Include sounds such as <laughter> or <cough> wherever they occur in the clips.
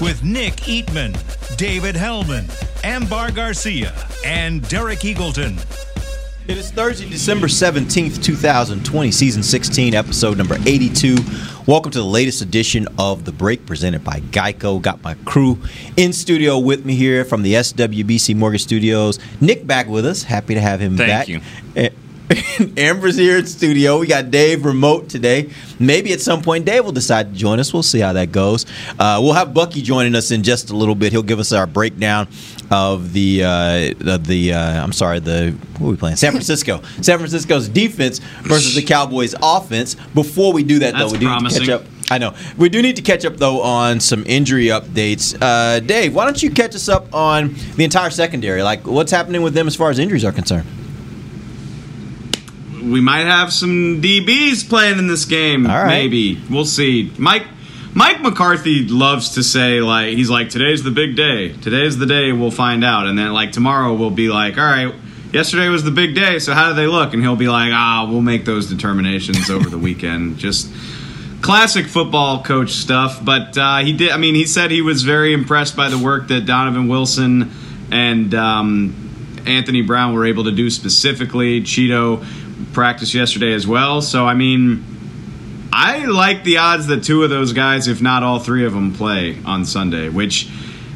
With Nick Eatman, David Helman, Ambar Garcia, and Derek Eagleton. It is Thursday, December 17th, 2020, season 16, episode number 82. Welcome to the latest edition of The Break presented by Geico. Got my crew in studio with me here from the SWBC Mortgage Studios. Nick back with us. Happy to have him Thank back. you. Eh, And- <laughs> Amber's here in studio. We got Dave remote today. Maybe at some point Dave will decide to join us. We'll see how that goes. Uh, we'll have Bucky joining us in just a little bit. He'll give us our breakdown of the uh, of the uh, I'm sorry the what are we playing? San Francisco. San Francisco's defense versus the Cowboys offense. Before we do that though, That's we do need to catch up. I know we do need to catch up though on some injury updates. Uh, Dave, why don't you catch us up on the entire secondary? Like what's happening with them as far as injuries are concerned? We might have some DBs playing in this game. All right. Maybe we'll see. Mike Mike McCarthy loves to say like he's like today's the big day. Today's the day we'll find out, and then like tomorrow we'll be like, all right. Yesterday was the big day, so how do they look? And he'll be like, ah, we'll make those determinations over the weekend. <laughs> Just classic football coach stuff. But uh, he did. I mean, he said he was very impressed by the work that Donovan Wilson and um, Anthony Brown were able to do specifically. Chido practiced yesterday as well. So I mean, I like the odds that two of those guys, if not all three of them, play on Sunday. Which,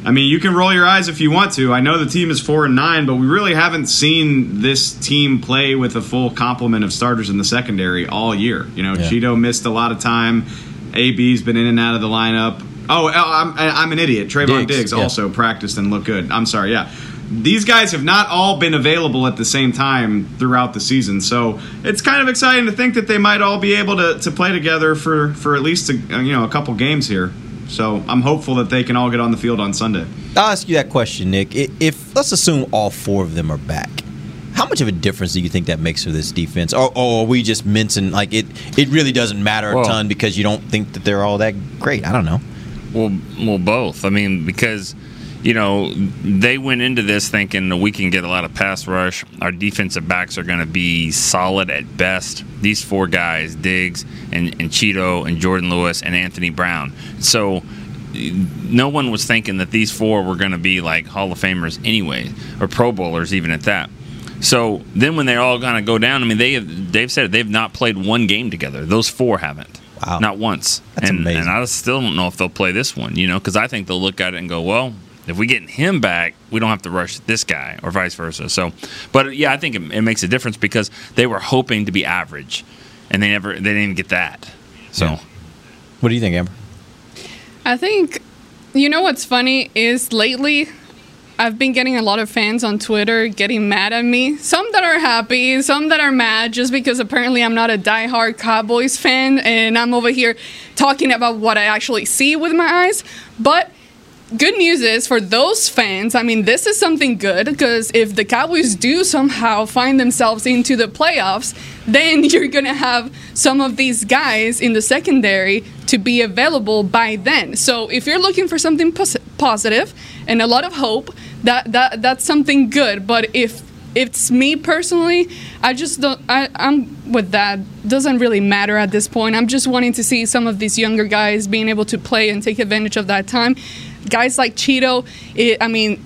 I mean, you can roll your eyes if you want to. I know the team is four and nine, but we really haven't seen this team play with a full complement of starters in the secondary all year. You know, Yeah. Chido missed a lot of time. AB's been in and out of the lineup. Oh, oh, I'm, I'm an idiot. Trevon Diggs, Diggs, yeah. also practiced and looked good. I'm sorry, yeah. These guys have not all been available at the same time throughout the season, so it's kind of exciting to think that they might all be able to, to play together for, for at least a, you know a couple games here. So I'm hopeful that they can all get on the field on Sunday. I'll ask you that question, Nick. If let's assume all four of them are back, how much of a difference do you think that makes for this defense? Or, or are we just mincing like it? It really doesn't matter a Well- ton because you don't think that they're all that great. I don't know. Well, well, both. I mean, because you know they went into this thinking that we can get a lot of pass rush. Our defensive backs are going to be solid at best. These four guys, Diggs and, and Chido and Jourdan Lewis and Anthony Brown. So no one was thinking that these four were going to be like Hall of Famers anyway, or Pro Bowlers even at that. So then when they're all going to go down, I mean, they have, they've said they've not played one game together. Those four haven't. Wow. Not once. That's and, amazing. And I still don't know if they'll play this one, you know, because I think they'll look at it and go, well, if we get him back, we don't have to rush this guy, or vice versa. So, but yeah, I think it, it makes a difference because they were hoping to be average, and they never, they didn't get that. So, Yeah. What do you think, Amber? I think, you know what's funny is lately I've been getting a lot of fans on Twitter getting mad at me. Some that are happy, some that are mad just because apparently I'm not a diehard Cowboys fan and I'm over here talking about what I actually see with my eyes. But good news is for those fans, I mean, this is something good because if the Cowboys do somehow find themselves into the playoffs, then <laughs> you're going to have some of these guys in the secondary to be available by then. So if you're looking for something pos- positive and a lot of hope, that, that that's something good. But if it's me personally, I just don't. I, I'm with that. Doesn't really matter at this point. I'm just wanting to see some of these younger guys being able to play and take advantage of that time. Guys like Chido, it, I mean,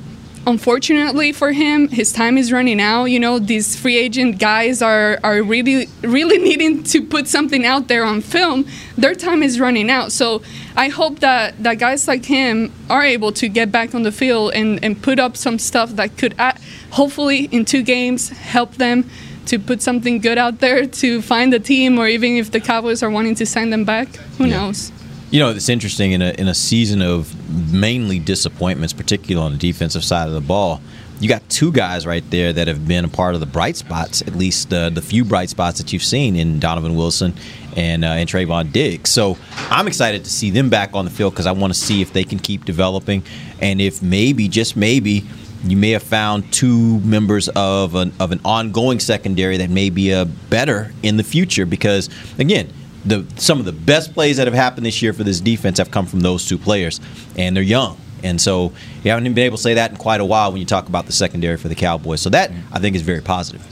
unfortunately for him, his time is running out. You know, these free agent guys are are really really <laughs> needing to put something out there on film. Their time is running out. So I hope that that guys like him are able to get back on the field and and put up some stuff that could uh, hopefully in two games help them to put something good out there to find a team or even if the Cowboys are wanting to sign them back. Who knows? You know, it's interesting in a in a season of mainly disappointments, particularly on the defensive side of the ball. You got two guys right there that have been a part of the bright spots, at least uh, the few bright spots that you've seen in Donovan Wilson and uh, and Trevon Diggs. So I'm excited to see them back on the field because I want to see if they can keep developing, and if maybe just maybe you may have found two members of an of an ongoing secondary that may be a better in the future because again. The, some of the best plays that have happened this year for this defense have come from those two players, and they're young. And so you haven't been able to say that in quite a while when you talk about the secondary for the Cowboys. So that I think is very positive.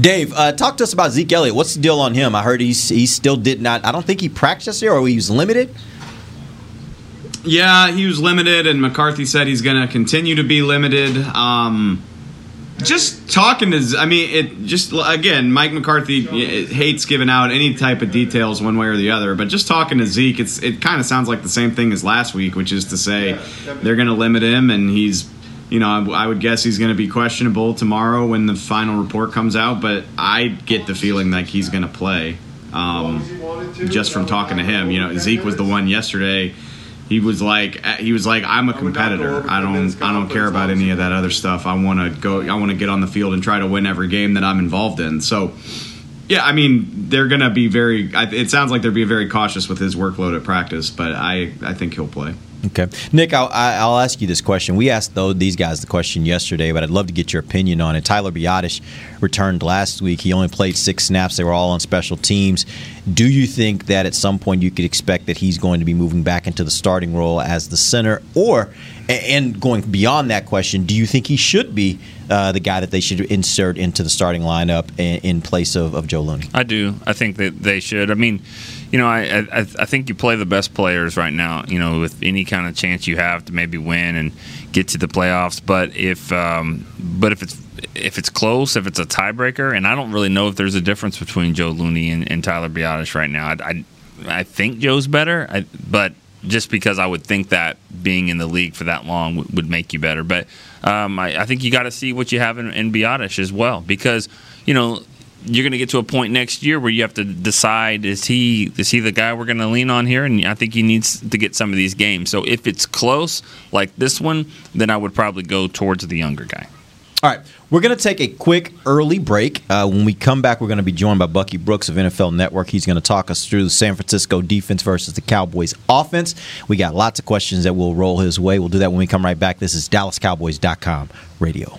Dave, uh, talk to us about Zeke Elliott. What's the deal on him? I heard he's, he still did not. I don't think he practiced here, or he was limited. Yeah, he was limited, and McCarthy said he's going to continue to be limited. Um, just talking to, I mean, it just again, Mike McCarthy hates giving out any type of details one way or the other. But just talking to Zeke, it's it kind of sounds like the same thing as last week, which is to say they're going to limit him, and he's, you know, I would guess he's going to be questionable tomorrow when the final report comes out. But I get the feeling like he's going to play, um, just from talking to him. You know, Zeke was the one yesterday he was like uh, he was like I'm a competitor. I don't I don't care about any of that other stuff. I want to go I want to get on the field and try to win every game that I'm involved in. So yeah, I mean they're going to be very it sounds like they're being very cautious with his workload at practice, but I I think he'll play. Okay, Nick, I'll, I'll ask you this question. We asked though these guys the question yesterday, but I'd love to get your opinion on it. Tyler Biadasz returned last week. He only played six snaps. They were all on special teams. Do you think that at some point you could expect that he's going to be moving back into the starting role as the center, or and going beyond that question, do you think he should be uh, the guy that they should insert into the starting lineup in, in place of, of Joe Looney? I do. I think that they should. I mean you know, I, I I think you play the best players right now. You know, with any kind of chance you have to maybe win and get to the playoffs. But if um, but if it's if it's close, if it's a tiebreaker, and I don't really know if there's a difference between Joe Looney and, and Tyler Biadasz right now. I, I, I think Joe's better, I, but just because I would think that being in the league for that long would, would make you better. But um, I, I, think you got to see what you have in, in Biadasz as well, because you know you're going to get to a point next year where you have to decide is he is he the guy we're going to lean on here and I think he needs to get some of these games. So if it's close like this one, then I would probably go towards the younger guy. All right, we're going to take a quick early break. Uh, when we come back, we're going to be joined by Bucky Brooks of NFL Network. He's going to talk us through the San Francisco defense versus the Cowboys offense. We got lots of questions that will roll his way. We'll do that when we come right back. This is DallasCowboys.com radio.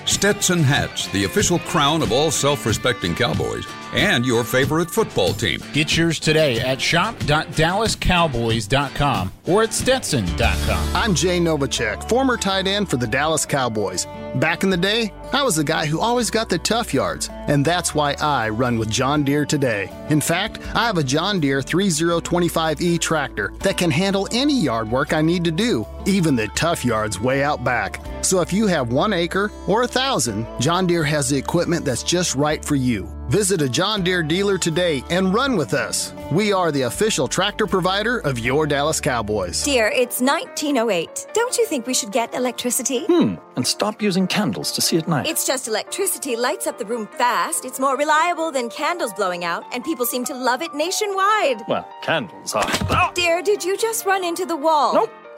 Stetson hats, the official crown of all self respecting Cowboys, and your favorite football team. Get yours today at shop.dallascowboys.com or at stetson.com. I'm Jay Novacek, former tight end for the Dallas Cowboys. Back in the day, I was the guy who always got the tough yards, and that's why I run with John Deere today. In fact, I have a John Deere 3025E tractor that can handle any yard work I need to do, even the tough yards way out back. So if you have one acre or a thousand, John Deere has the equipment that's just right for you. Visit a John Deere dealer today and run with us. We are the official tractor provider of your Dallas Cowboys. Dear, it's 1908. Don't you think we should get electricity? Hmm, and stop using candles to see at night. It's just electricity lights up the room fast. It's more reliable than candles blowing out, and people seem to love it nationwide. Well, candles are. Dear, did you just run into the wall? Nope.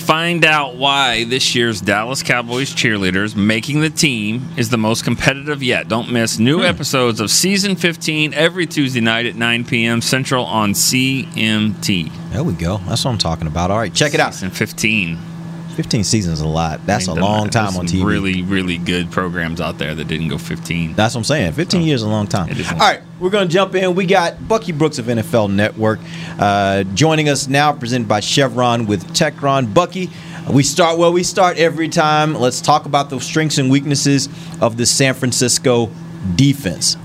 Find out why this year's Dallas Cowboys cheerleaders making the team is the most competitive yet. Don't miss new Hmm. episodes of season 15 every Tuesday night at 9 p.m. Central on CMT. There we go. That's what I'm talking about. All right, check it out. Season 15. 15 seasons is a lot. That's I mean, a long time on TV. Really, really good programs out there that didn't go 15. That's what I'm saying. 15 years is a long time. All right, we're going to jump in. We got Bucky Brooks of NFL Network uh, joining us now, presented by Chevron with Techron. Bucky, we start where we start every time. Let's talk about the strengths and weaknesses of the San Francisco defense.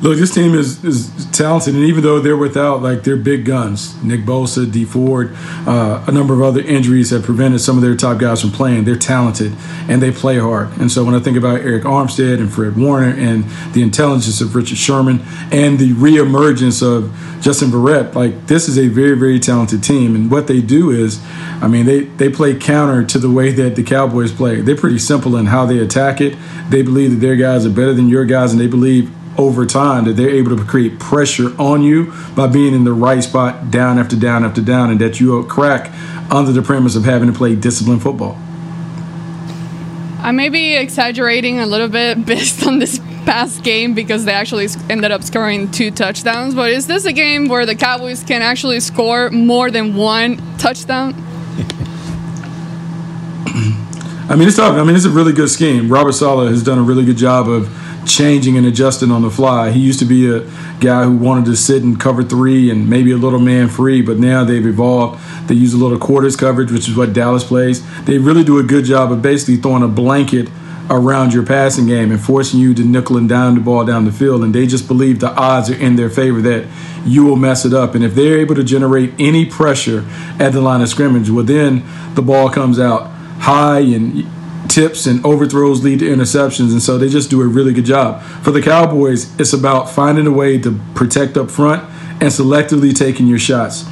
Look, this team is, is talented, and even though they're without like their big guns, Nick Bosa, Dee Ford, uh, a number of other injuries have prevented some of their top guys from playing. They're talented and they play hard. And so when I think about Arik Armstead and Fred Warner and the intelligence of Richard Sherman and the reemergence of Jason Verrett, like this is a very very talented team. And what they do is, I mean, they they play counter to the way that the Cowboys play. They're pretty simple in how they attack it. They believe that their guys are better than your guys, and they believe over time that they're able to create pressure on you by being in the right spot down after down after down and that you'll crack under the premise of having to play disciplined football. I may be exaggerating a little bit <laughs> based on this past game because they actually ended up scoring two touchdowns. But is this a game where the Cowboys can actually score more than one touchdown? <clears throat> I mean, it's tough. I mean, it's a really good scheme. Robert Saleh has done a really good job of changing and adjusting on the fly. He used to be a guy who wanted to sit and cover three and maybe a little man free, but now they've evolved. They use a little quarters coverage, which is what Dallas plays. They really do a good job of basically throwing a blanket around your passing game and forcing you to nickel and dime the ball down the field. And they just believe the odds are in their favor that you will mess it up. And if they're able to generate any pressure at the line of scrimmage, well, then the ball comes out high and tips and overthrows lead to interceptions. And so they just do a really good job. For the Cowboys, it's about finding a way to protect up front and selectively taking your shots.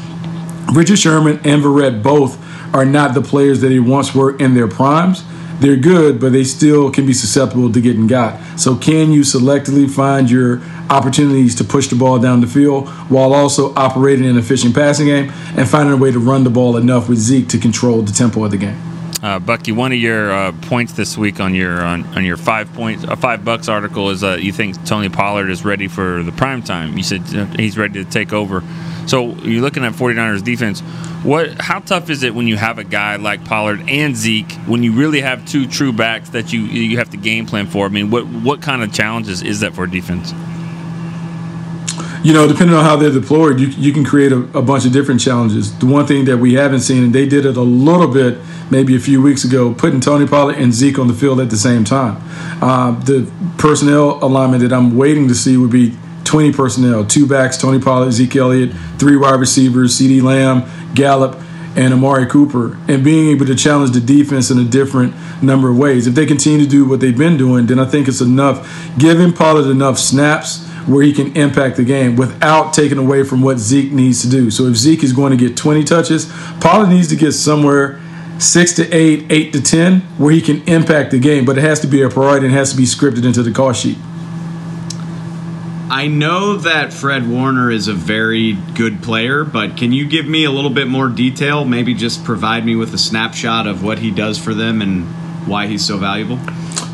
Richard Sherman and Verrett both are not the players that they once were in their primes. They're good, but they still can be susceptible to getting got. So, can you selectively find your opportunities to push the ball down the field while also operating an efficient passing game and finding a way to run the ball enough with Zeke to control the tempo of the game? Uh, Bucky, one of your uh, points this week on your on, on your five points uh, five bucks article is uh, you think Tony Pollard is ready for the prime time. You said uh, he's ready to take over. So you're looking at 49ers defense. What how tough is it when you have a guy like Pollard and Zeke when you really have two true backs that you you have to game plan for? I mean, what what kind of challenges is that for defense? you know, depending on how they're deployed, you, you can create a, a, bunch of different challenges. The one thing that we haven't seen, and they did it a little bit maybe a few weeks ago, putting Tony Pollard and Zeke on the field at the same time. Uh, the personnel alignment that I'm waiting to see would be 20 personnel, two backs, Tony Pollard, Zeke Elliott, three wide receivers, CeeDee Lamb, Gallup, and Amari Cooper, and being able to challenge the defense in a different number of ways. If they continue to do what they've been doing, then I think it's enough, giving Pollard enough snaps where he can impact the game without taking away from what Zeke needs to do. So if Zeke is going to get 20 touches, Pollard needs to get somewhere six to eight, eight to 10, where he can impact the game. But it has to be a priority and it has to be scripted into the call sheet. I know that Fred Warner is a very good player, but can you give me a little bit more detail? Maybe just provide me with a snapshot of what he does for them and why he's so valuable?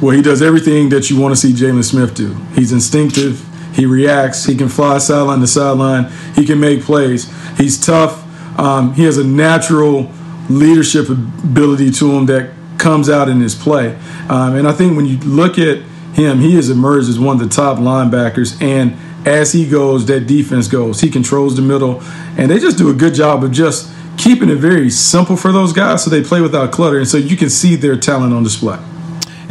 Well, he does everything that you want to see Jaylon Smith do. He's instinctive. He reacts. He can fly sideline to sideline. He can make plays. He's tough. Um, he has a natural leadership ability to him that comes out in his play. Um, and I think when you look at him, he has emerged as one of the top linebackers. And as he goes, that defense goes. He controls the middle. And they just do a good job of just keeping it very simple for those guys so they play without clutter. And so you can see their talent on display.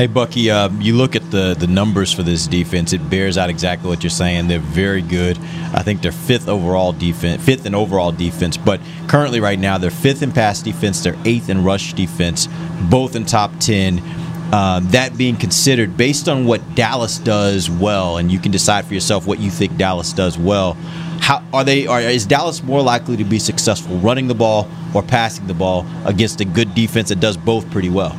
Hey Bucky, uh, you look at the the numbers for this defense; it bears out exactly what you're saying. They're very good. I think they're fifth overall defense, fifth in overall defense. But currently, right now, they're fifth in pass defense. They're eighth in rush defense, both in top ten. Um, that being considered, based on what Dallas does well, and you can decide for yourself what you think Dallas does well. How are they? Are, is Dallas more likely to be successful running the ball or passing the ball against a good defense that does both pretty well?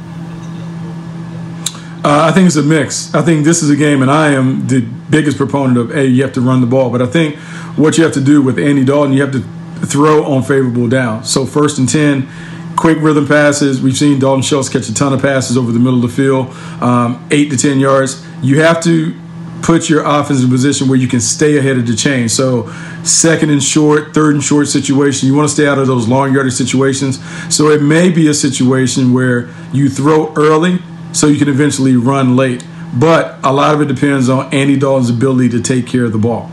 Uh, I think it's a mix. I think this is a game, and I am the biggest proponent of, a you have to run the ball. But I think what you have to do with Andy Dalton, you have to throw on favorable down. So first and 10, quick rhythm passes. We've seen Dalton Schultz catch a ton of passes over the middle of the field, um, eight to 10 yards. You have to put your offense in a position where you can stay ahead of the chain. So, second and short, third and short situation, you want to stay out of those long yardage situations. So, it may be a situation where you throw early so you can eventually run late. But a lot of it depends on Andy Dalton's ability to take care of the ball.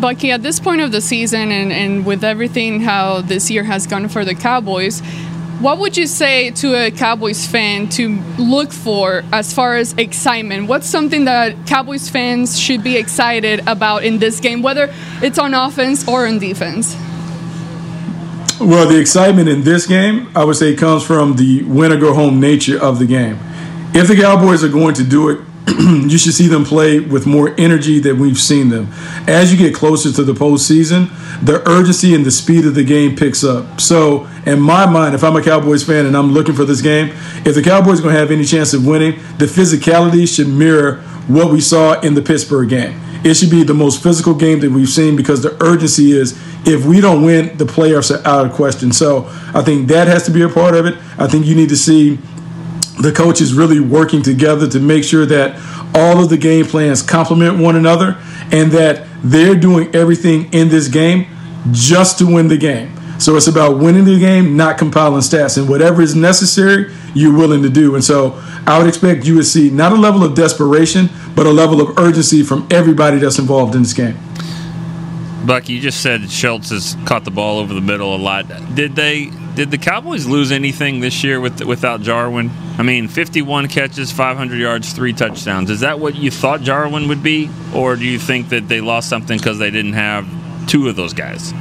Bucky, at this point of the season and, and with everything how this year has gone for the Cowboys, what would you say to a Cowboys fan to look for as far as excitement? What's something that Cowboys fans should be excited about in this game, whether it's on offense or on defense? Well, the excitement in this game, I would say, comes from the win or go home nature of the game. If the Cowboys are going to do it, <clears throat> you should see them play with more energy than we've seen them. As you get closer to the postseason, the urgency and the speed of the game picks up. So, in my mind, if I'm a Cowboys fan and I'm looking for this game, if the Cowboys are going to have any chance of winning, the physicality should mirror what we saw in the Pittsburgh game. It should be the most physical game that we've seen because the urgency is if we don't win, the playoffs are out of question. So, I think that has to be a part of it. I think you need to see the coaches really working together to make sure that all of the game plans complement one another and that they're doing everything in this game just to win the game. So it's about winning the game, not compiling stats. And whatever is necessary, you're willing to do. And so I would expect you to see not a level of desperation, but a level of urgency from everybody that's involved in this game. Buck, you just said Schultz has caught the ball over the middle a lot. Did they? Did the Cowboys lose anything this year with, without Jarwin? I mean, 51 catches, 500 yards, three touchdowns. Is that what you thought Jarwin would be, or do you think that they lost something because they didn't have two of those guys?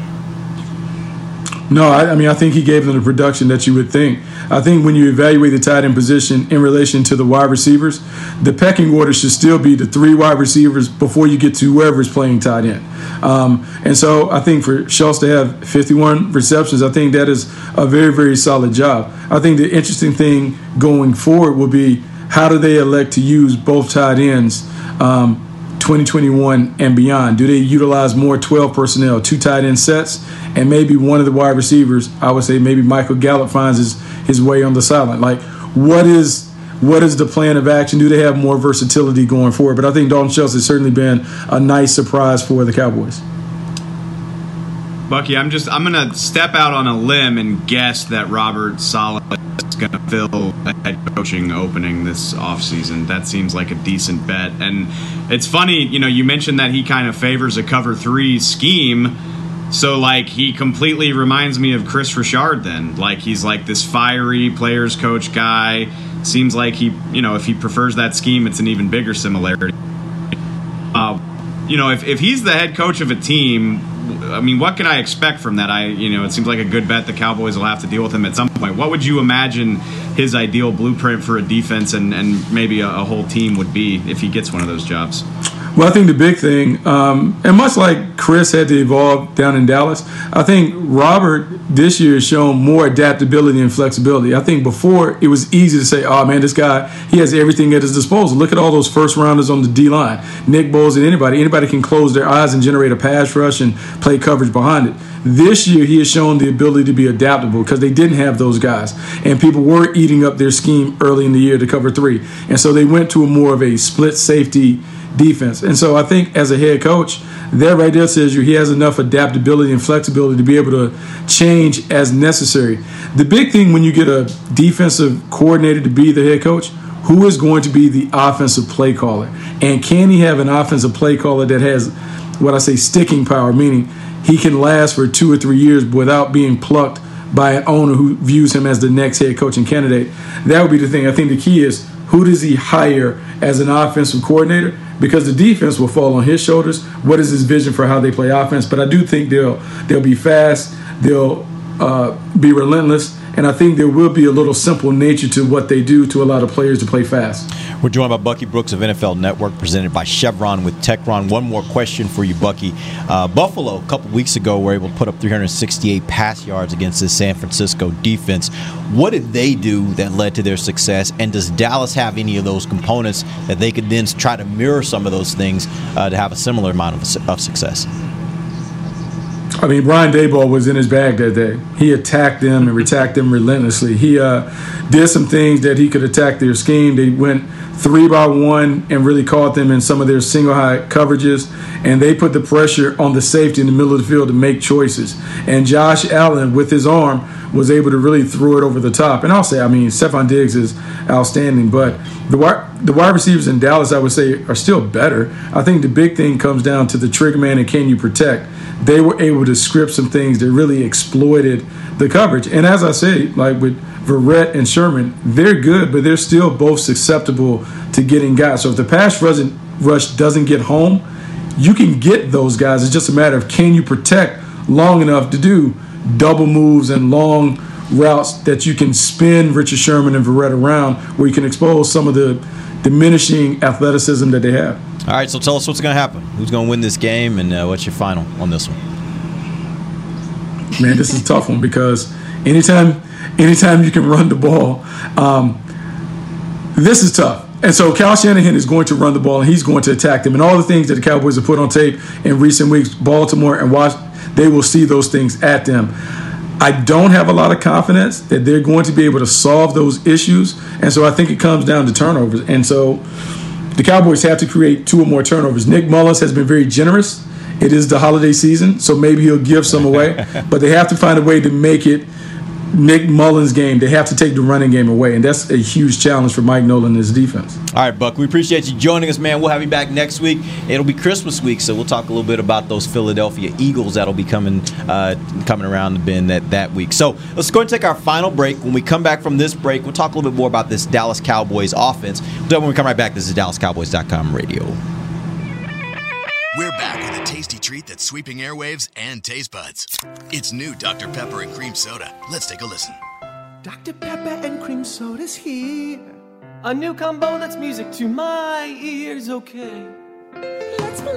No, I, I, mean I think he gave them the production that you would think. I think when you evaluate the tight end position in relation to the wide receivers, the pecking order should still be the three wide receivers before you get to whoever's playing tight end. Um, and so I think for Schultz to have 51 receptions, I think that is a very very solid job. I think the interesting thing going forward will be how do they elect to use both tight ends. Um, 2021 and beyond? Do they utilize more 12 personnel, two tight end sets, and maybe one of the wide receivers? I would say maybe Michael Gallup finds his, his way on the sideline. Like, what is what is the plan of action? Do they have more versatility going forward? But I think Dalton Schultz has certainly been a nice surprise for the Cowboys. Bucky, I'm just I'm gonna step out on a limb and guess that Robert Saleh is gonna fill a head coaching opening this offseason. That seems like a decent bet. And it's funny, you know, you mentioned that he kind of favors a cover three scheme. So like he completely reminds me of Kris Richard then. Like he's like this fiery players coach guy. Seems like he you know, if he prefers that scheme it's an even bigger similarity. Uh, you know, if, if he's the head coach of a team, I mean, what can I expect from that? I, you know, it seems like a good bet the Cowboys will have to deal with him at some point. What would you imagine his ideal blueprint for a defense and, and maybe a, a whole team would be if he gets one of those jobs? Well, I think the big thing, um, and much like Kris had to evolve down in Dallas, I think Robert this year has shown more adaptability and flexibility. I think before it was easy to say, oh man, this guy, he has everything at his disposal. Look at all those first rounders on the D line. Nick Boles and anybody. Anybody can close their eyes and generate a pass rush and play coverage behind it. This year, he has shown the ability to be adaptable because they didn't have those guys. And people were eating up their scheme early in the year to cover three. And so they went to a more of a split safety defense. And so I think as a head coach, that right there says you he has enough adaptability and flexibility to be able to change as necessary. The big thing when you get a defensive coordinator to be the head coach, who is going to be the offensive play caller? And can he have an offensive play caller that has what I say sticking power, meaning he can last for two or three years without being plucked by an owner who views him as the next head coaching candidate? That would be the thing. I think the key is who does he hire as an offensive coordinator? Because the defense will fall on his shoulders. What is his vision for how they play offense? But I do think they'll they'll be fast. They'll uh, be relentless and I think there will be a little simple nature to what they do to allow the players to play fast. We're joined by Bucky Brooks of NFL Network, presented by Chevron with Techron. One more question for you, Bucky. Uh, Buffalo, a couple weeks ago, were able to put up 368 pass yards against the San Francisco defense. What did they do that led to their success? And does Dallas have any of those components that they could then try to mirror some of those things uh, to have a similar amount of, of success? I mean, Brian Daboll was in his bag that day. He attacked them and attacked them relentlessly. He uh, did some things that he could attack their scheme. They went three by one and really caught them in some of their single high coverages, and they put the pressure on the safety in the middle of the field to make choices. And Josh Allen, with his arm, was able to really throw it over the top. And I'll say, I mean, Stefon Diggs is outstanding, but the wide, the wide receivers in Dallas, I would say, are still better. I think the big thing comes down to the trigger man and can you protect. They were able to script some things that really exploited the coverage. And as I say, like with Verrett and Sherman, they're good, but they're still both susceptible to getting guys. So if the pass rush doesn't get home, you can get those guys. It's just a matter of can you protect long enough to do double moves and long routes that you can spin Richard Sherman and Verrett around where you can expose some of the diminishing athleticism that they have. All right, so tell us what's going to happen. Who's going to win this game, and uh, what's your final on this one? Man, this is a tough one because anytime, anytime you can run the ball, um, this is tough. And so Kyle Shanahan is going to run the ball and he's going to attack them. And all the things that the Cowboys have put on tape in recent weeks, Baltimore and Washington, they will see those things at them. I don't have a lot of confidence that they're going to be able to solve those issues. And so I think it comes down to turnovers. And so the Cowboys have to create two or more turnovers. Nick Mullens has been very generous. It is the holiday season, so maybe he'll give some away, <laughs> but they have to find a way to make it Nick Mullens' game. They have to take the running game away, and that's a huge challenge for Mike Nolan and his defense. All right, Buck, we appreciate you joining us, man. We'll have you back next week. It'll be Christmas week, so we'll talk a little bit about those Philadelphia Eagles that'll be coming uh, coming around the bend that, that week. So let's go and take our final break. When we come back from this break, we'll talk a little bit more about this Dallas Cowboys offense. Then when we come right back, this is DallasCowboys.com radio. We're back with a tasty treat that's sweeping airwaves and taste buds. It's new Dr. Pepper and Cream Soda. Let's take a listen. Dr. Pepper and Cream Soda's here. A new combo that's music to my ears, okay. Let's play.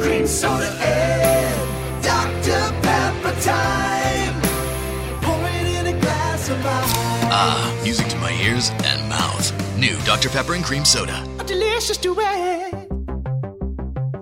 Cream Soda and Dr. Pepper time. Pour it in a glass of ice. Ah, music to my ears and mouth. New Dr. Pepper and Cream Soda. A delicious duet.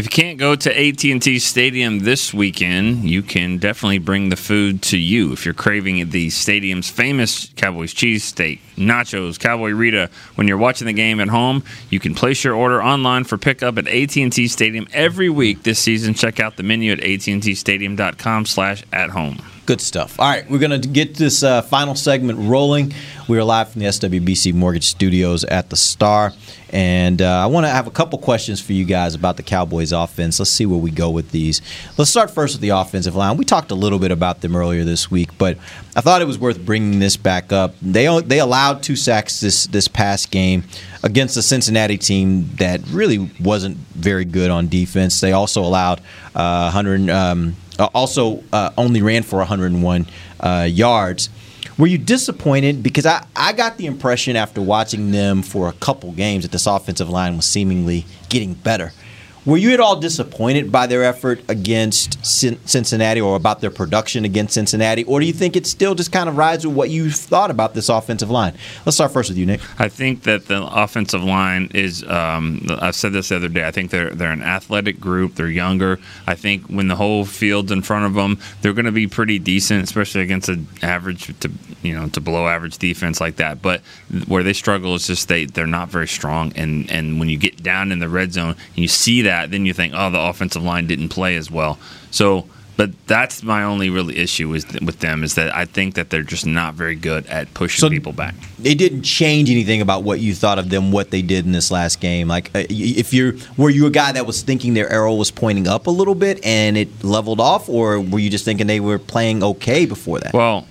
If you can't go to AT&T Stadium this weekend, you can definitely bring the food to you. If you're craving the stadium's famous Cowboys cheesesteak, nachos, Cowboy Rita, when you're watching the game at home, you can place your order online for pickup at AT&T Stadium every week this season. Check out the menu at attstadium.com slash at home. Good stuff. All right, we're going to get this uh, final segment rolling. We are live from the SWBC Mortgage Studios at the Star. And uh, I want to have a couple questions for you guys about the Cowboys offense. Let's see where we go with these. Let's start first with the offensive line. We talked a little bit about them earlier this week, but I thought it was worth bringing this back up. They they allowed two sacks this this past game against a Cincinnati team that really wasn't very good on defense. They also allowed uh, 100 um, also uh, only ran for 101 uh, yards. Were you disappointed? Because I, I got the impression after watching them for a couple games that this offensive line was seemingly getting better. Were you at all disappointed by their effort against Cincinnati or about their production against Cincinnati? Or do you think it still just kind of rides with what you thought about this offensive line? Let's start first with you, Nick. I think that the offensive line is, um, I said this the other day, I think they're, they're an athletic group. They're younger. I think when the whole field's in front of them, they're going to be pretty decent, especially against an average to, you know, to below average defense like that. But where they struggle is just they, they're not very strong. And, and when you get down in the red zone and you see that, that, then you think, oh, the offensive line didn't play as well. So, but that's my only really issue is with them is that I think that they're just not very good at pushing so people back. It didn't change anything about what you thought of them, what they did in this last game. Like, uh, if you're were you a guy that was thinking their arrow was pointing up a little bit and it leveled off, or were you just thinking they were playing okay before that? Well,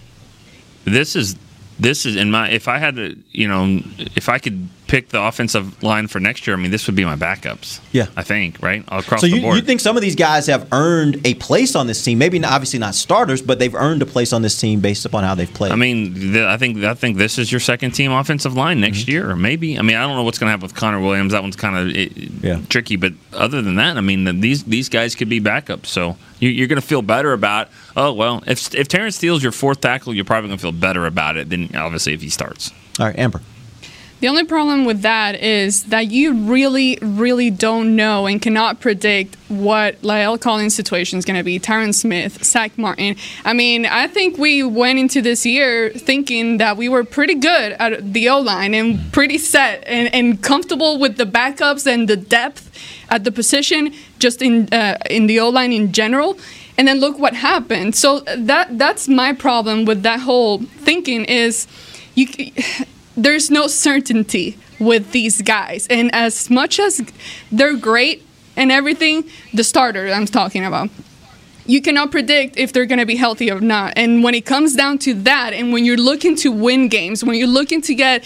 this is this is in my if I had to, you know, if I could pick the offensive line for next year, I mean, this would be my backups. Yeah, I think right across so you, the board. you think some of these guys have earned a place on this team? Maybe not, obviously not starters, but they've earned a place on this team based upon how they've played. I mean, the, I think I think this is your second team offensive line next mm-hmm. year, or maybe. I mean, I don't know what's going to happen with Connor Williams. That one's kind of yeah. tricky, but other than that, I mean, these these guys could be backups. So you, are going to feel better about. Oh well, if if Terence Steele's your fourth tackle, you're probably going to feel better about it than obviously if he starts. All right, Amber. The only problem with that is that you really, really don't know and cannot predict what La'el Collins' situation is going to be. Tyron Smith, Zack Martin. I mean, I think we went into this year thinking that we were pretty good at the O line and pretty set and, and comfortable with the backups and the depth at the position, just in uh, in the O line in general. And then look what happened. So that that's my problem with that whole thinking is you there's no certainty with these guys. And as much as they're great and everything, the starter I'm talking about, you cannot predict if they're going to be healthy or not. And when it comes down to that, and when you're looking to win games, when you're looking to get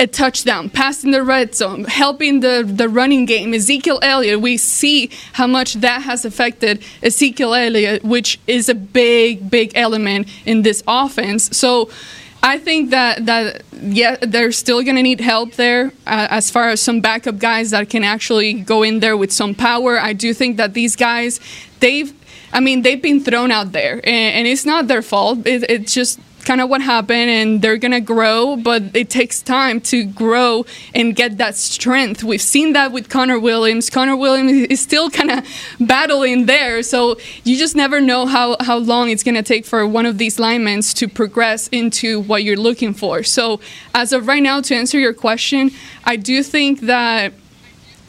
a touchdown, passing the red zone, helping the, the running game. Ezekiel Elliott, we see how much that has affected Ezekiel Elliott, which is a big, big element in this offense. So I think that that yeah, they're still to need help there uh, as far as some backup guys that can actually go in there with some power. I do think that these guys, they've, I mean, they've been thrown out there, and, and it's not their fault. It, it's just kind of what happened and they're to grow, but it takes time to grow and get that strength. We've seen that with Connor Williams. Connor Williams is still kind of battling there, so you just never know how, how long it's to take for one of these linemen to progress into what you're looking for. So, as of right now, to answer your question, I do think that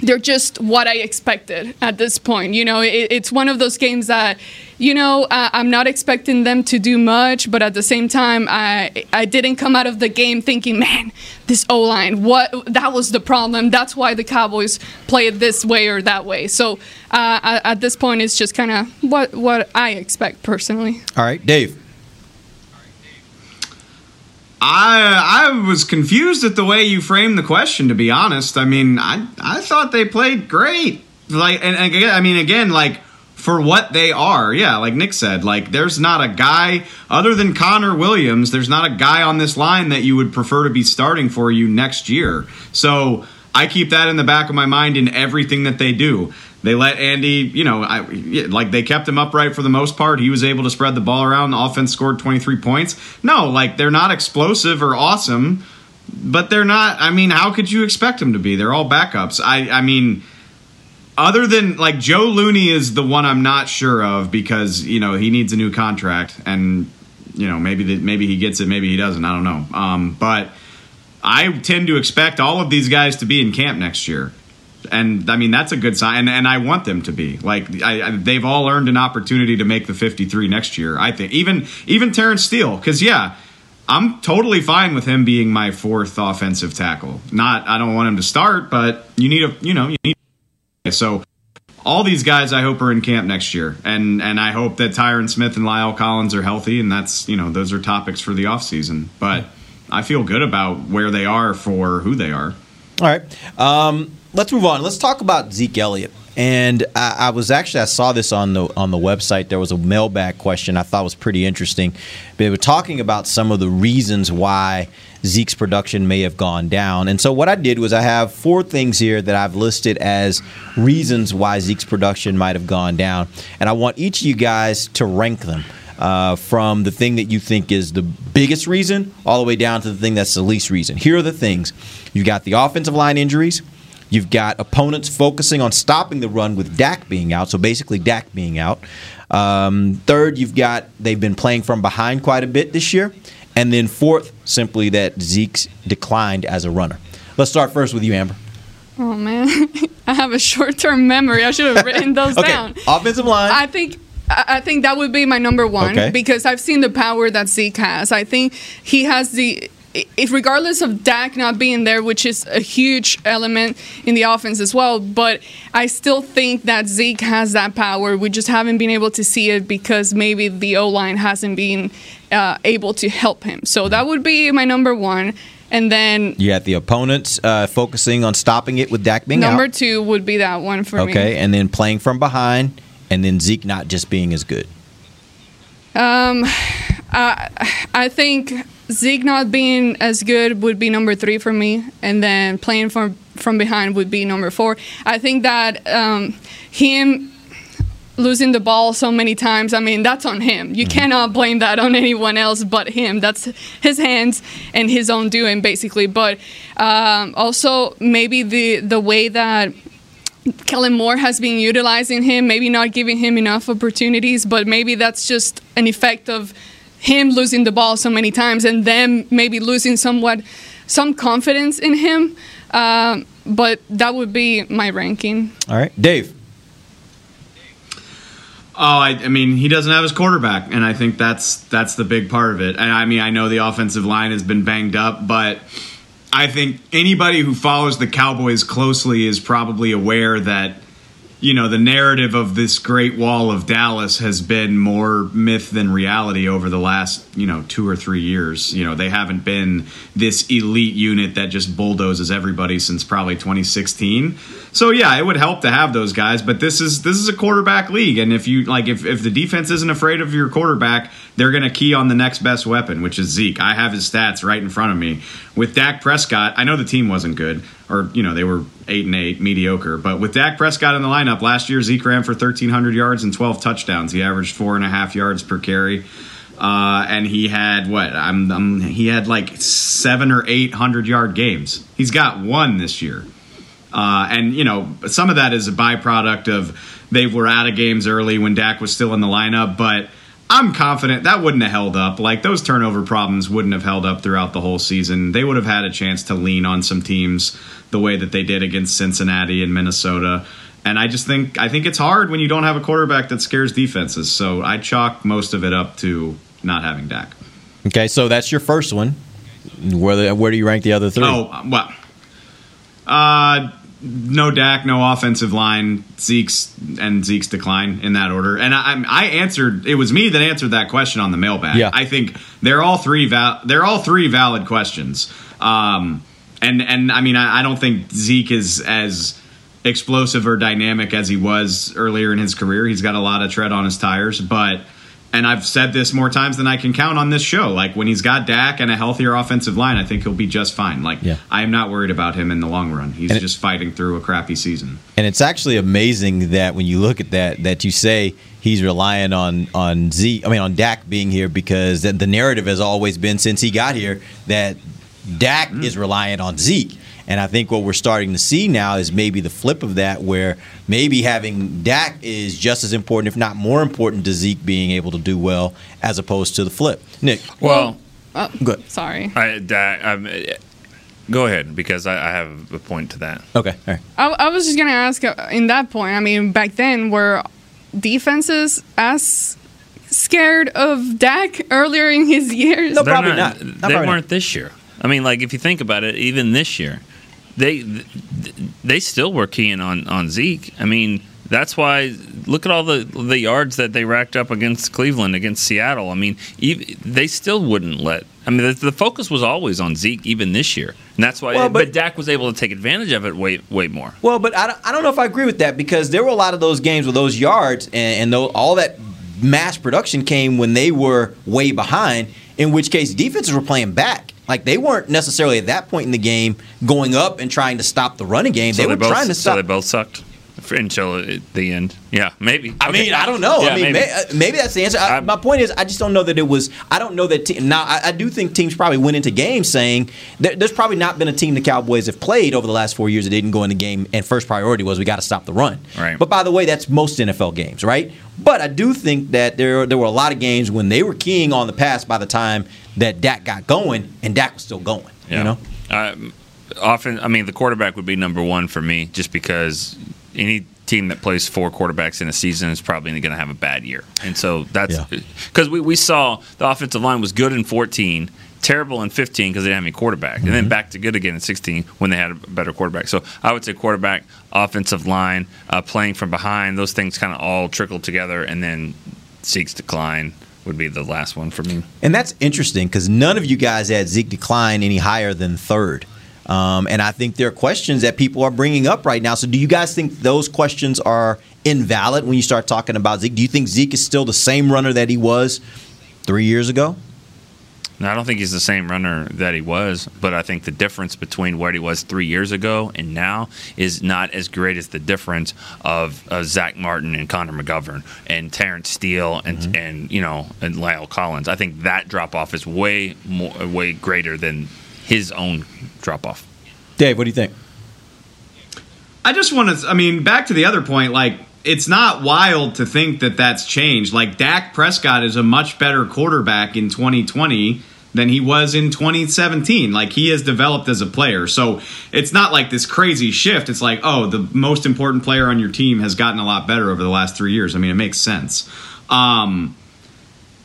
they're just what I expected at this point. You know, it, it's one of those games that, you know, uh, I'm not expecting them to do much, but at the same time, I I didn't come out of the game thinking, man, this O line, what that was the problem. That's why the Cowboys play it this way or that way. So uh, at this point, it's just kind of what what I expect personally. All right, Dave. I I was confused at the way you framed the question. To be honest, I mean, I I thought they played great. Like, and, and I mean, again, like for what they are, yeah. Like Nick said, like there's not a guy other than Connor Williams. There's not a guy on this line that you would prefer to be starting for you next year. So I keep that in the back of my mind in everything that they do. They let Andy, you know, I, like they kept him upright for the most part. He was able to spread the ball around. The offense scored 23 points. No, like they're not explosive or awesome, but they're not. I mean, how could you expect them to be? They're all backups. I, I mean, other than like Joe Looney is the one I'm not sure of because you know he needs a new contract and you know maybe maybe he gets it, maybe he doesn't. I don't know. Um, but I tend to expect all of these guys to be in camp next year and I mean that's a good sign, and, and I want them to be like I, I, they've all earned an opportunity to make the 53 next year. I think even even Terence Steele, because yeah, I'm totally fine with him being my fourth offensive tackle. Not I don't want him to start, but you need a you know you need so. All these guys, I hope, are in camp next year, and and I hope that Tyron Smith and La'el Collins are healthy, and that's you know those are topics for the offseason. But I feel good about where they are for who they are. All right. Um, let's move on. Let's talk about Zeke Elliott. and I, I, was actually I saw this on the on the website. There was a mailbag question I thought was pretty interesting. They were talking about some of the reasons why Zeke's production may have gone down. And so what I did was I have four things here that I've listed as reasons why Zeke's production might have gone down, and I want each of you guys to rank them. Uh, from the thing that you think is the biggest reason all the way down to the thing that's the least reason. Here are the things you've got the offensive line injuries, You've got opponents focusing on stopping the run with Dak being out, so basically Dak being out. Um, third, you've got they've been playing from behind quite a bit this year. And then fourth, simply that Zeke's declined as a runner. Let's start first with you, Amber. Oh man, <laughs> I have a short-term memory. I should have written <laughs> those okay. down. Offensive line. I think I think that would be my number one okay. because I've seen the power that Zeke has. I think he has the if regardless of Dak not being there, which is a huge element in the offense as well, but I still think that Zeke has that power. We just haven't been able to see it because maybe the O line hasn't been uh, able to help him. So that would be my number one. And then you got the opponents uh, focusing on stopping it with Dak being number out. two would be that one for okay, me. Okay, and then playing from behind, and then Zeke not just being as good. Um, uh, I think Zeke not being as good would be number three for me, and then playing from from behind would be number four. I think that um, him losing the ball so many times, I mean, that's on him. You mm-hmm. cannot blame that on anyone else but him. That's his hands and his own doing, basically. But um, also maybe the the way that. Kellen Moore has been utilizing him, maybe not giving him enough opportunities, but maybe that's just an effect of him losing the ball so many times and them maybe losing somewhat some confidence in him. Um, but that would be my ranking. All right, Dave. Oh, I, I, mean, he doesn't have his quarterback, and I think that's that's the big part of it. And I mean, I know the offensive line has been banged up, but I think anybody who follows the Cowboys closely is probably aware that you know, the narrative of this great wall of Dallas has been more myth than reality over the last, you know, two or three years. You know, they haven't been this elite unit that just bulldozes everybody since probably 2016. So yeah, it would help to have those guys, but this is this is a quarterback league, and if you like, if if the defense isn't afraid of your quarterback, they're going to key on the next best weapon, which is Zeke. I have his stats right in front of me. With Dak Prescott, I know the team wasn't good, or you know they were eight and eight, mediocre, but with Dak Prescott in the lineup last year, Zeke ran for 1,300 yards and 12 touchdowns. He averaged four and a half yards per carry. Uh, and he had what? I'm, I'm, he had like seven or eight hundred yard games. He's got one this year. Uh, and you know, some of that is a byproduct of they were out of games early when Dak was still in the lineup, but. I'm confident that wouldn't have held up. Like those turnover problems wouldn't have held up throughout the whole season. They would have had a chance to lean on some teams the way that they did against Cincinnati and Minnesota. And I just think I think it's hard when you don't have a quarterback that scares defenses. So I chalk most of it up to not having Dak. Okay, so that's your first one. Where where do you rank the other three? Oh well, uh, no Dak, no offensive line, Zeke's and Zeke's decline in that order. And I, I answered. It was me that answered that question on the mailbag. Yeah. I think they're all three. Val- they're all three valid questions. Um, and and I mean, I, I don't think Zeke is as explosive or dynamic as he was earlier in his career. He's got a lot of tread on his tires, but and I've said this more times than I can count on this show. Like when he's got Dak and a healthier offensive line, I think he'll be just fine. Like yeah. I am not worried about him in the long run. He's just fighting through a crappy season. And it's actually amazing that when you look at that, that you say he's relying on on Z. I mean on Dak being here because the narrative has always been since he got here that Dak mm. is reliant on Zeke. And I think what we're starting to see now is maybe the flip of that, where maybe having Dak is just as important, if not more important, to Zeke being able to do well, as opposed to the flip. Nick. Well, well oh, good. Sorry. I, Dak, I'm, Go ahead, because I, I, have a point to that. Okay, all right. I, I was just going to ask uh, in that point. I mean, back then, were defenses as scared of Dak earlier in his years? No, probably not. not. not they probably weren't not. this year. I mean, like if you think about it, even this year, they they still were keying on on Zeke. I mean, that's why look at all the the yards that they racked up against Cleveland, against Seattle. I mean, ev they still wouldn't let. I mean, the, the, focus was always on Zeke, even this year, and that's why. Well, but, but- Dak was able to take advantage of it way way more. Well, but I don't, I don't know if I agree with that because there were a lot of those games with those yards and, and all that mass production came when they were way behind, in which case defenses were playing back. Like they weren't necessarily at that point in the game going up and trying to stop the running game. So they were both, trying to stop. So they both sucked until the end. Yeah, maybe. I Okay. mean, I don't know. Yeah, I mean, maybe. maybe. May, uh, maybe that's the answer. I, my point is, I just don't know that it was. I don't know that. Te- now, I, I do think teams probably went into games saying there, there's probably not been a team the Cowboys have played over the last four years that didn't go in the game and first priority was we got to stop the run. Right. But by the way, that's most NFL games, right? But I do think that there there were a lot of games when they were keying on the pass by the time that Dak got going, and Dak was still going. Yeah. You know. Often, I mean, the quarterback would be number one for me, just because any team that plays four quarterbacks in a season is probably going to have a bad year, and so that's because we, we saw the offensive line was good in 14. Terrible in 15 because they didn't have any quarterback, and then back to good again in 16 when they had a better quarterback. So I would say quarterback, offensive line, uh, playing from behind, those things kind of all trickle together, and then Zeke's decline would be the last one for me. And that's interesting because none of you guys had Zeke decline any higher than third. Um, and I think there are questions that people are bringing up right now. So, do you guys think those questions are invalid when you start talking about Zeke? Do you think Zeke is still the same runner that he was three years ago? No, I don't think he's the same runner that he was, but I think the difference between where he was three years ago and now is not as great as the difference of, of Zack Martin and Connor McGovern and Terence Steele and mm-hmm. and you know and La'el Collins. I think that drop off is way more way greater than his own drop off. Dave, what do you think? I just want to. I mean, back to the other point. Like, it's not wild to think that that's changed. Like, Dak Prescott is a much better quarterback in 2020 than he was in 2017. Like, he has developed as a player. So it's not like this crazy shift. It's like, oh, the most important player on your team has gotten a lot better over the last three years. I mean, it makes sense. Um,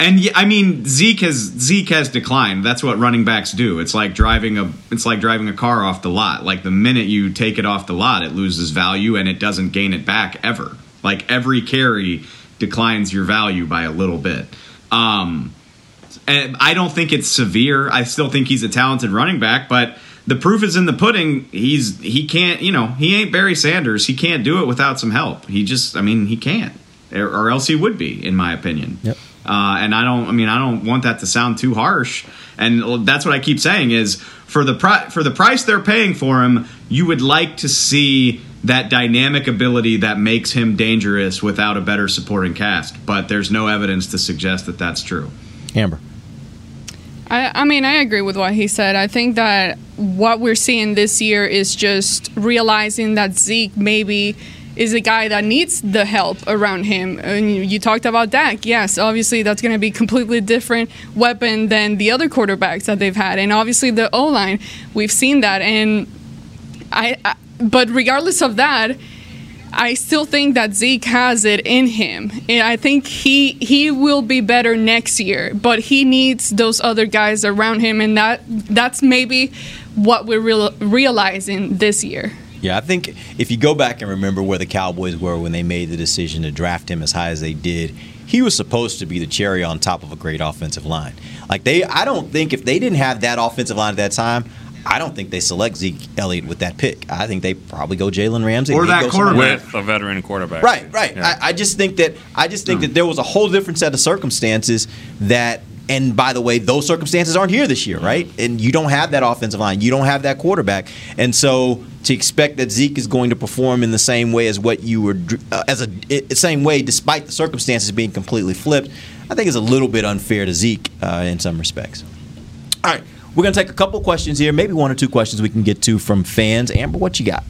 and I mean Zeke has Zeke has declined. That's what running backs do. It's like driving a it's like driving a car off the lot. Like the minute you take it off the lot, it loses value and it doesn't gain it back ever. Like every carry declines your value by a little bit. Um, and I don't think it's severe. I still think he's a talented running back, but the proof is in the pudding. He's he can't, you know, he ain't Barry Sanders. He can't do it without some help. He just, I mean, he can't, or, else he would be, in my opinion. Yep. Uh, and I don't, I mean, I don't want that to sound too harsh. And that's what I keep saying is for the pri- for the price they're paying for him, you would like to see that dynamic ability that makes him dangerous without a better supporting cast. But there's no evidence to suggest that that's true. Amber. I, I mean, I agree with what he said. I think that what we're seeing this year is just realizing that Zeke maybe is a guy that needs the help around him. And you, you talked about Dak. Yes, obviously that's going to be completely different weapon than the other quarterbacks that they've had, and obviously the O line. We've seen that, and I, I. But regardless of that, I still think that Zeke has it in him, and I think he he will be better next year. But he needs those other guys around him, and that that's maybe what we're real, realizing this year. Yeah, I think if you go back and remember where the Cowboys were when they made the decision to draft him as high as they did, he was supposed to be the cherry on top of a great offensive line. Like they, I don't think if they didn't have that offensive line at that time. I don't think they select Zeke Elliott with that pick. I think they probably go Jalen Ramsey Or that go quarterback. with a veteran quarterback. Right, right. Yeah. I, I just think that I just think that there was a whole different set of circumstances that. And by the way, those circumstances aren't here this year, right? And you don't have that offensive line, you don't have that quarterback, and so to expect that Zeke is going to perform in the same way as what you were uh, as a i- same way, despite the circumstances being completely flipped, I think is a little bit unfair to Zeke uh, in some respects. All right, we're gonna take a couple questions here, maybe one or two questions we can get to from fans. Amber, what you got?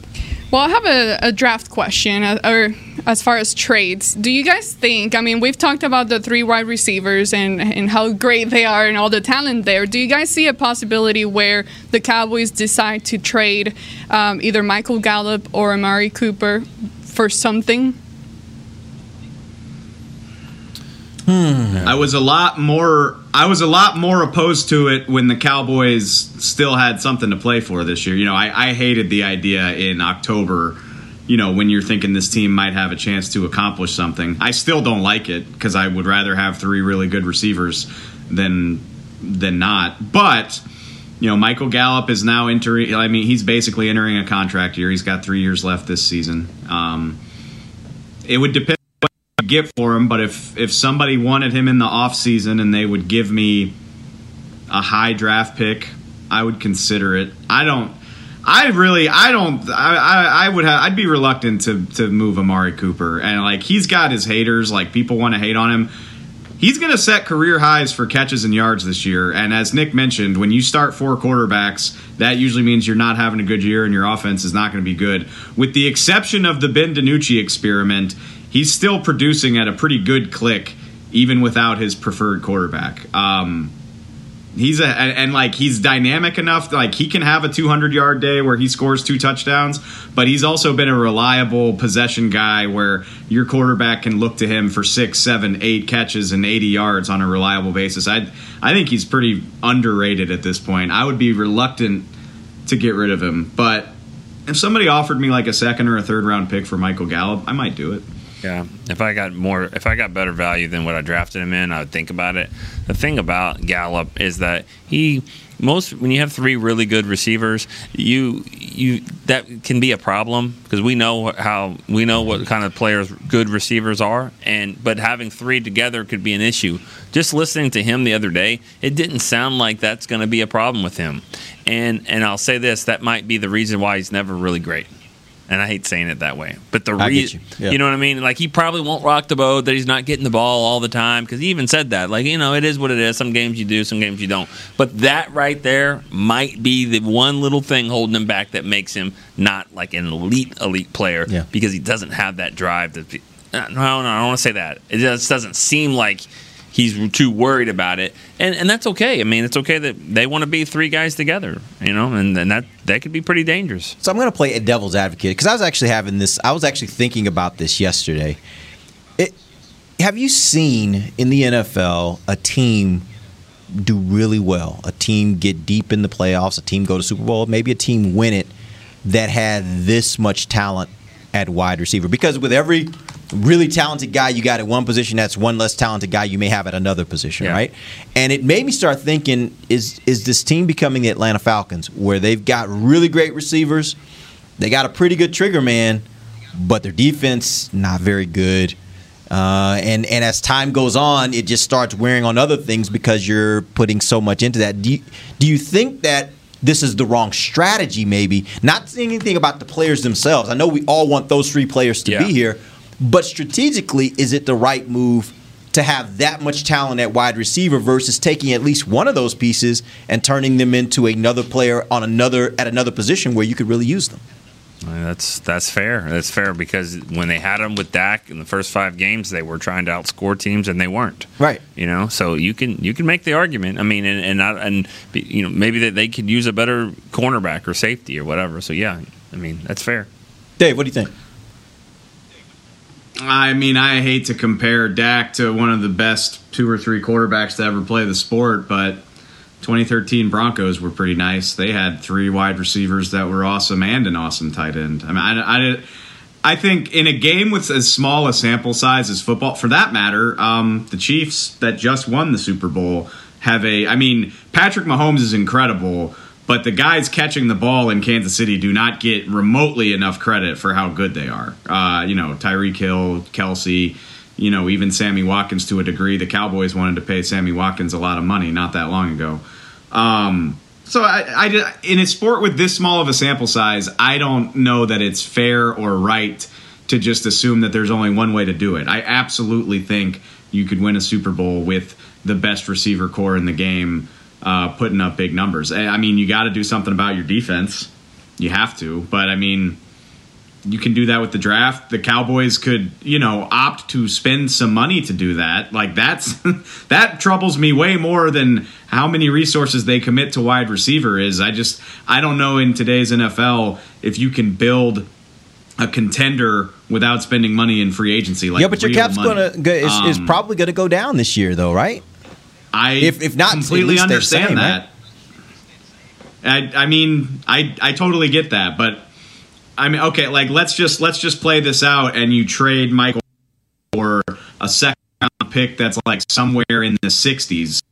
Well, I have a, a draft question, uh, or as far as trades, do you guys think? I mean, we've talked about the three wide receivers and and how great they are and all the talent there. Do you guys see a possibility where the Cowboys decide to trade um, either Michael Gallup or Amari Cooper for something? I was a lot more I was a lot more opposed to it when the Cowboys still had something to play for this year. You know, I, I hated the idea in October, you know, when you're thinking this team might have a chance to accomplish something. I still don't like it because I would rather have three really good receivers than than not. But you know, Michael Gallup is now entering. I mean, he's basically entering a contract year. He's got three years left this season. Um, it would depend get for him, but if if somebody wanted him in the off season and they would give me a high draft pick, I would consider it. I don't. I really, I don't, I, I, I would have, I'd be reluctant to to move Amari Cooper, and like he's got his haters, like people want to hate on him. He's going to set career highs for catches and yards this year, and as Nick mentioned, when you start four quarterbacks, that usually means you're not having a good year and your offense is not going to be good. With the exception of the Ben DiNucci experiment, he's still producing at a pretty good click, even without his preferred quarterback. Um, He's a and, and, like he's dynamic enough like he can have a 200 yard day where he scores two touchdowns, but he's also been a reliable possession guy where your quarterback can look to him for six, seven, eight catches and 80 yards on a reliable basis. I I think he's pretty underrated at this point. I would be reluctant to get rid of him, but if somebody offered me like a second or a third round pick for Michael Gallup, I might do it. Yeah, if I got more, if I got better value than what I drafted him in, I would think about it. The thing about Gallup is that he most when you have three really good receivers, you you that can be a problem because we know how we know what kind of players good receivers are, and but having three together could be an issue. Just listening to him the other day, it didn't sound like that's going to be a problem with him. And and I'll say this, that might be the reason why he's never really great and I hate saying it that way, but the reason, you. Yeah. you know what I mean? Like he probably won't rock the boat that he's not getting the ball all the time because he even said that. Like you know, it is what it is. Some games you do, some games you don't. But that right there might be the one little thing holding him back that makes him not like an elite elite player Yeah. because he doesn't have that drive. To be, uh, no, no, I don't want to say that. It just doesn't seem like he's too worried about it, and and that's okay. I mean, it's okay that they want to be three guys together, you know, and, and that that could be pretty dangerous. So I'm going to play a devil's advocate because I was actually having this. I was actually thinking about this yesterday. It, have you seen in the NFL a team do really well? A team get deep in the playoffs. A team go to Super Bowl. Maybe a team win it that had this much talent at wide receiver. Because with every really talented guy you got at one position, that's one less talented guy you may have at another position, Yeah. right? And it made me start thinking: Is is this team becoming the Atlanta Falcons, where they've got really great receivers, they got a pretty good trigger man, but their defense not very good. Uh, and and as time goes on, it just starts wearing on other things because you're putting so much into that. Do you, do you think that this is the wrong strategy? Maybe not saying anything about the players themselves. I know we all want those three players to Yeah. be here, but strategically, is it the right move to have that much talent at wide receiver versus taking at least one of those pieces and turning them into another player on another at another position where you could really use them? I mean, that's that's fair. That's fair because when they had him with Dak in the first five games, they were trying to outscore teams and they weren't. Right. You know, so you can you can make the argument. I mean, and and, and you know maybe that they could use a better cornerback or safety or whatever. So yeah, I mean that's fair. Dave, what do you think? I mean, I hate to compare Dak to one of the best two or three quarterbacks to ever play the sport, but 2013 Broncos were pretty nice. They had three wide receivers that were awesome and an awesome tight end. I mean, I, I, I think in a game with as small a sample size as football, for that matter, um, the Chiefs that just won the Super Bowl have a. I mean, Patrick Mahomes is incredible. But the guys catching the ball in Kansas City do not get remotely enough credit for how good they are. Uh, you know, Tyreek Hill, Kelce, you know, even Sammy Watkins to a degree. The Cowboys wanted to pay Sammy Watkins a lot of money not that long ago. Um, so I, I, in a sport with this small of a sample size, I don't know that it's fair or right to just assume that there's only one way to do it. I absolutely think you could win a Super Bowl with the best receiver corps in the game, uh, putting up big numbers. I I mean, you got to do something about your defense. You have to, but I mean, you can do that with the draft. The Cowboys could, you know, opt to spend some money to do that. Like that's <laughs> that troubles me way more than how many resources they commit to wide receiver is. I just I don't know in today's NFL if you can build a contender without spending money in free agency. Like yeah, but your cap's money. gonna go, is, is Um, probably going to go down this year, though, right? I if if not completely understand same, that. I I mean I I totally get that, but I mean, okay, like let's just let's just play this out, and you trade Michael for a second round pick that's like somewhere in the 60s.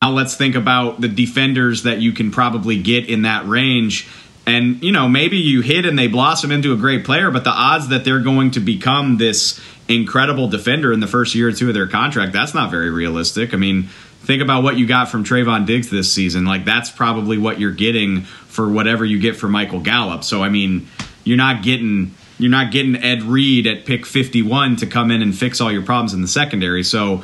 Now let's think about the defenders that you can probably get in that range. And, you know, maybe you hit and they blossom into a great player, but the odds that they're going to become this incredible defender in the first year or two of their contract, that's not very realistic. I mean, think about what you got from Trevon Diggs this season. Like, that's probably what you're getting for whatever you get for Michael Gallup. So, I mean, you're not getting. You're not getting Ed Reed at pick 51 to come in and fix all your problems in the secondary. So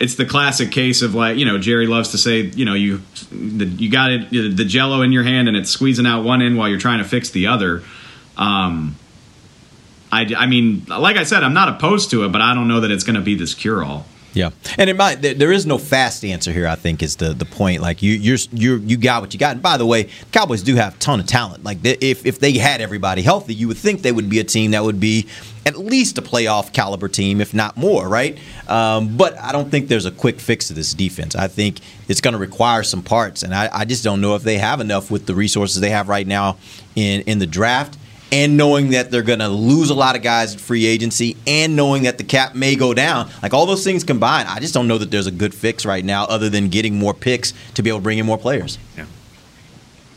it's the classic case of like you know Jerry loves to say you know you the, you got it the Jello in your hand and it's squeezing out one end while you're trying to fix the other. Um, I I mean like I said I'm not opposed to it, but I don't know that it's going to be this cure all. Yeah, and it might. There is no fast answer here. I think is the the point. Like you, you're you you got what you got. And by the way, Cowboys do have a ton of talent. Like if if they had everybody healthy, you would think they would be a team that would be at least a playoff caliber team, if not more, right? Um, but I don't think there's a quick fix to this defense. I think it's going to require some parts, and I, I just don't know if they have enough with the resources they have right now in in the draft and knowing that they're going to lose a lot of guys at free agency and knowing that the cap may go down like all those things combined i just don't know that there's a good fix right now other than getting more picks to be able to bring in more players. Yeah.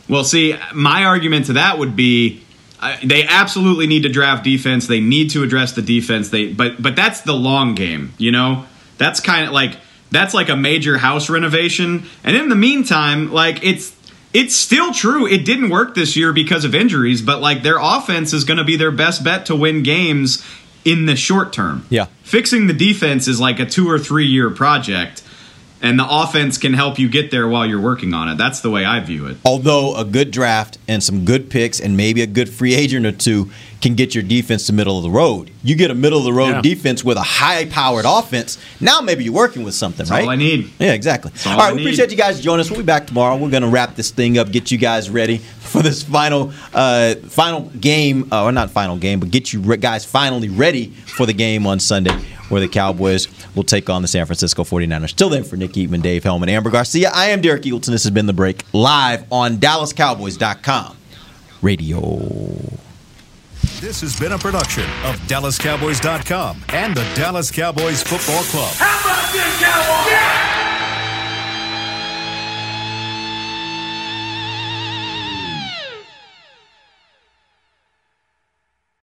Well see my argument to that would be uh, they absolutely need to draft defense. They need to address the defense. They but but that's the long game you know? That's kind of like that's like a major house renovation. And in the meantime like it's it's still true. It didn't work this year because of injuries, but like their offense is going to be their best bet to win games in the short term. Yeah. Fixing the defense is like a two or three year project, and the offense can help you get there while you're working on it. That's the way I view it. Although a good draft and some good picks and maybe a good free agent or two can get your defense to middle of the road. You get a middle of the road Yeah. defense with a high powered offense. Now maybe you're working with something, That's right? all I need. Yeah, exactly. all All right, I we need. appreciate you guys joining us. We'll be back tomorrow. We're going to wrap this thing up, get you guys ready for this final uh, final game, uh, or not final game, but get you re- guys finally ready for the game on Sunday where the Cowboys will take on the San Francisco 49ers. Till then, for Nick Eatman, Dave Helman, Amber Garcia, I am Derek Eagleton. This has been The Break live on DallasCowboys.com radio. This has been a production of DallasCowboys.com and the Dallas Cowboys Football Club. How about this, Cowboys?